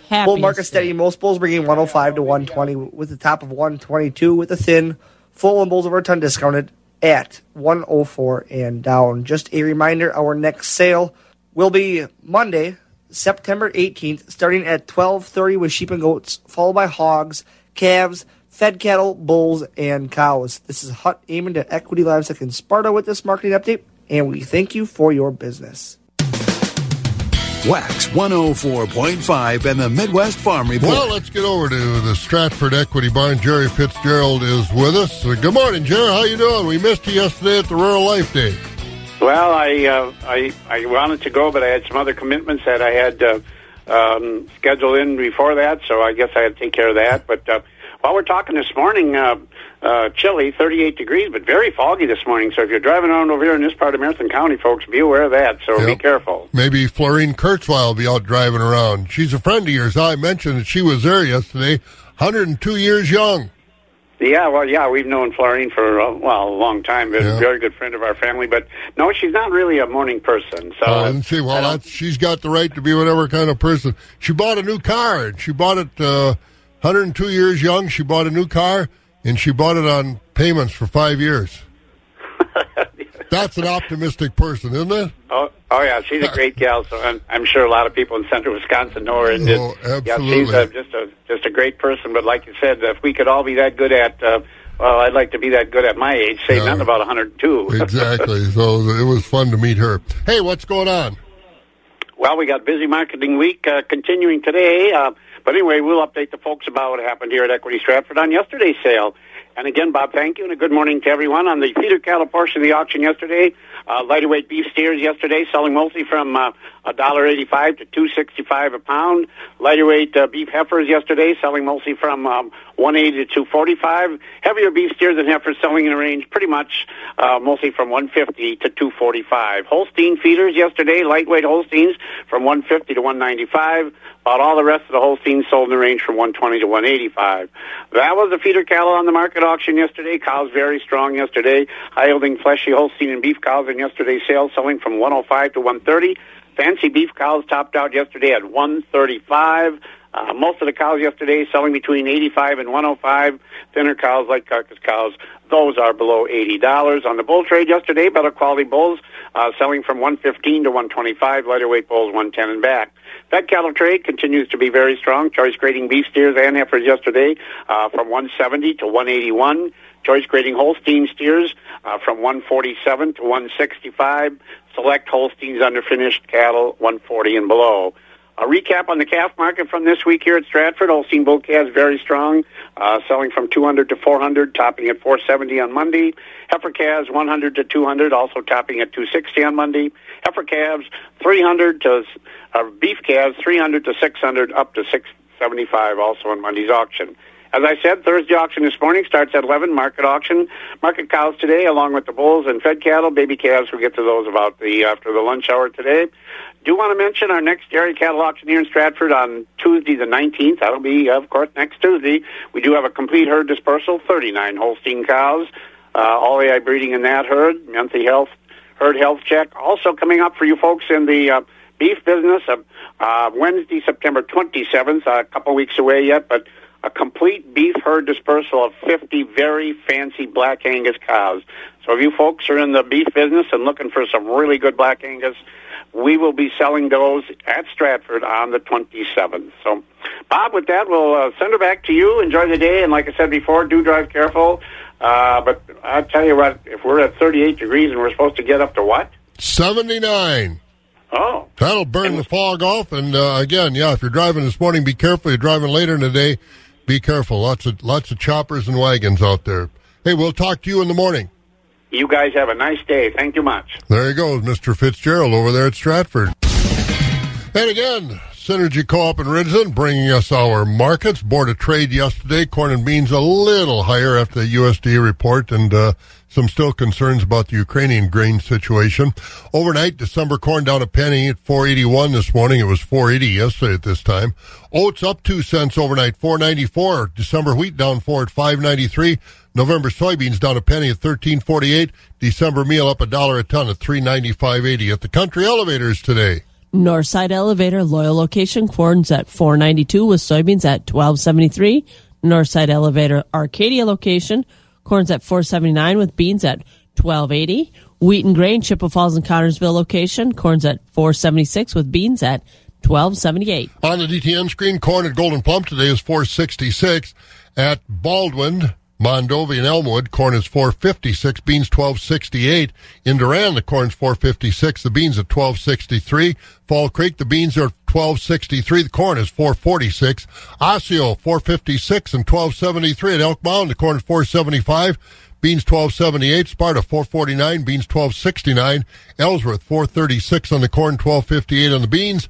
Happy Bull market steady. Most bulls bringing 105 to 120 with the top of 122 with the thin, full and bulls over a ton discounted at 104 and down. Just a reminder, our next sale will be Monday, September 18th, starting at 12:30 with sheep and goats, followed by hogs, calves, fed cattle, bulls, and cows. This is Hut Heiman to Equity Livestock in Sparta with this marketing update, and we thank you for your business. Wax 104.5 and the Midwest Farm Report. Well, let's get over to the Stratford Equity Barn. Jerry Fitzgerald is with us. Good morning, Jerry. How you doing? We missed you yesterday at the Rural Life Day. Well, I uh, I I wanted to go, but I had some other commitments that I had uh, um, scheduled in before that, so I guess I had to take care of that. But uh, while we're talking this morning, uh, uh, chilly, 38 degrees, but very foggy this morning. So if you're driving around over here in this part of Marathon County, folks, be aware of that. So be careful. Maybe Florine Kurzweil will be out driving around. She's a friend of yours. I mentioned that she was there yesterday, 102 years young. Yeah, well, yeah, we've known Florine for uh, well a long time. Yeah. a very good friend of our family, but no, she's not really a morning person. So Oh, isn't she? Well, that's, she's got the right to be whatever kind of person. She bought a new car, and she bought it uh, 102 years young. She bought a new car, and she bought it on payments for five years. that's an optimistic person, isn't it? Oh, oh yeah, she's a great gal. So I'm, I'm sure a lot of people in Central Wisconsin know her. And just- Oh, yeah, she's absolutely. uh, just a just a great person. But like you said, if we could all be that good at, uh, well, I'd like to be that good at my age. Say Yeah. nothing about 102. exactly. So it was fun to meet her. Hey, what's going on? Well, we got busy marketing week uh, continuing today. Uh, but anyway, we'll update the folks about what happened here at Equity Stratford on yesterday's sale. And again, Bob, thank you, and a good morning to everyone. On the feeder cattle portion of the auction yesterday, uh, lighter weight beef steers yesterday selling mostly from uh, $1.85 to two sixty five a pound. Lighter weight uh, beef heifers yesterday selling mostly from um, 180 to 245 Heavier beef steers and heifers selling in a range pretty much uh, mostly from 150 to 245 Holstein feeders yesterday, lightweight Holsteins from 150 to 195 About all the rest of the Holsteins sold in the range from 120 to 185 That was the feeder cattle on the market auction yesterday. Cows very strong yesterday. High yielding fleshy Holstein and beef cows in yesterday's sale selling from 105 to 130 Fancy beef cows topped out yesterday at 135. Uh, most of the cows yesterday selling between 85 and 105. Thinner cows like carcass cows, those are below $80. On the bull trade yesterday, better quality bulls uh, selling from 115 to 125. Lighter weight bulls 110 and back. Fed cattle trade continues to be very strong. Choice grading beef steers and heifers yesterday uh, from 170 to 181. Choice grading Holstein steers uh, from 147 to 165. Select Holsteins underfinished cattle 140 and below. A recap on the calf market from this week here at Stratford. Holstein bull calves very strong, uh, selling from 200 to 400, topping at 470 on Monday. Heifer calves 100 to 200, also topping at 260 on Monday. Heifer calves 300 to uh, beef calves 300 to 600, up to 675 also on Monday's auction. As I said, Thursday auction this morning starts at 11, market auction. Market cows today, along with the bulls and fed cattle. Baby calves, we'll get to those about the after the lunch hour today. Do want to mention our next dairy cattle auction here in Stratford on Tuesday the 19th. That'll be, of course, next Tuesday. We do have a complete herd dispersal, 39 Holstein cows. uh, all AI breeding in that herd, monthly health herd health check. Also coming up for you folks in the uh, beef business, uh, uh, Wednesday, September 27th, a couple weeks away yet, but a complete beef herd dispersal of 50 very fancy black Angus cows. So if you folks are in the beef business and looking for some really good black Angus, we will be selling those at Stratford on the 27th. So, Bob, with that, we'll uh, send her back to you. Enjoy the day, and like I said before, do drive careful. Uh, but I tell you what, if we're at 38 degrees and we're supposed to get up to what? 79. Oh. That'll burn the fog off. And uh, again, yeah, if you're driving this morning, be careful. You're driving later in the day, be careful. Lots of lots of choppers and wagons out there. Hey, we'll talk to you in the morning. You guys have a nice day. Thank you much. There you go, Mr. Fitzgerald over there at Stratford. And again, Synergy Co-op in Ridgeland bringing us our markets. Board of Trade yesterday, corn and beans a little higher after the USDA report and uh, some still concerns about the Ukrainian grain situation. Overnight, December corn down a penny at 481 this morning. It was 480 yesterday at this time. Oats up two cents overnight, 494. December wheat down four at 593. November soybeans down a penny at 1348. December meal up a dollar a ton at 395.80 at the country elevators today. Northside Elevator, loyal location, corn's at 492 with soybeans at 1273. Northside Elevator, Arcadia location, corn's at 479 with beans at 1280. Wheat and grain, Chippewa Falls and Connorsville location, corn's at 476 with beans at 1278. On the DTN screen, corn at Gold'n Plump today is 466. At Baldwin, Mondovi and Elmwood, corn is 456, beans 1268. In Durand, the corn's 456, the beans at 1263. Fall Creek, the beans are 1263, the corn is 446. Osseo, 456 and 1273. At Elk Mound, the corn is 475. Beans 1278, Sparta 449, beans 1269, Ellsworth 436 on the corn, 1258 on the beans.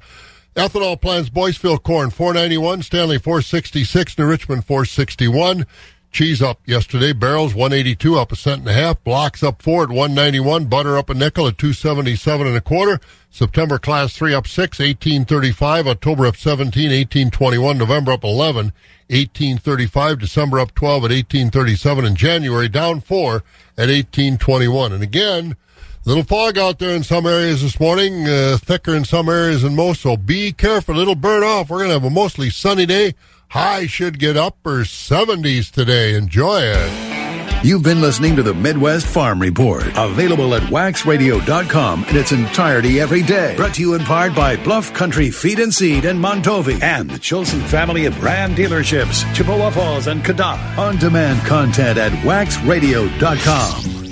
Ethanol plants Boyceville corn 491, Stanley 466, New Richmond 461. Cheese up yesterday. Barrels 182 up a cent and a half. Blocks up four at 191. Butter up a nickel at 277 and a quarter. September class three up six, 1835. October up 17, 1821. November up 11, 1835. December up 12 at 1837. And January down four at 1821. And again, little fog out there in some areas this morning, uh, thicker in some areas than most. So be careful. It'll burn off. We're going to have a mostly sunny day. High should get upper 70s today. Enjoy it. You've been listening to the Midwest Farm Report, available at waxradio.com in its entirety every day. Brought to you in part by Bluff Country Feed and Seed in Mondovi and the Chilson family of brand dealerships, Chippewa Falls and Cadott. On demand content at waxradio.com.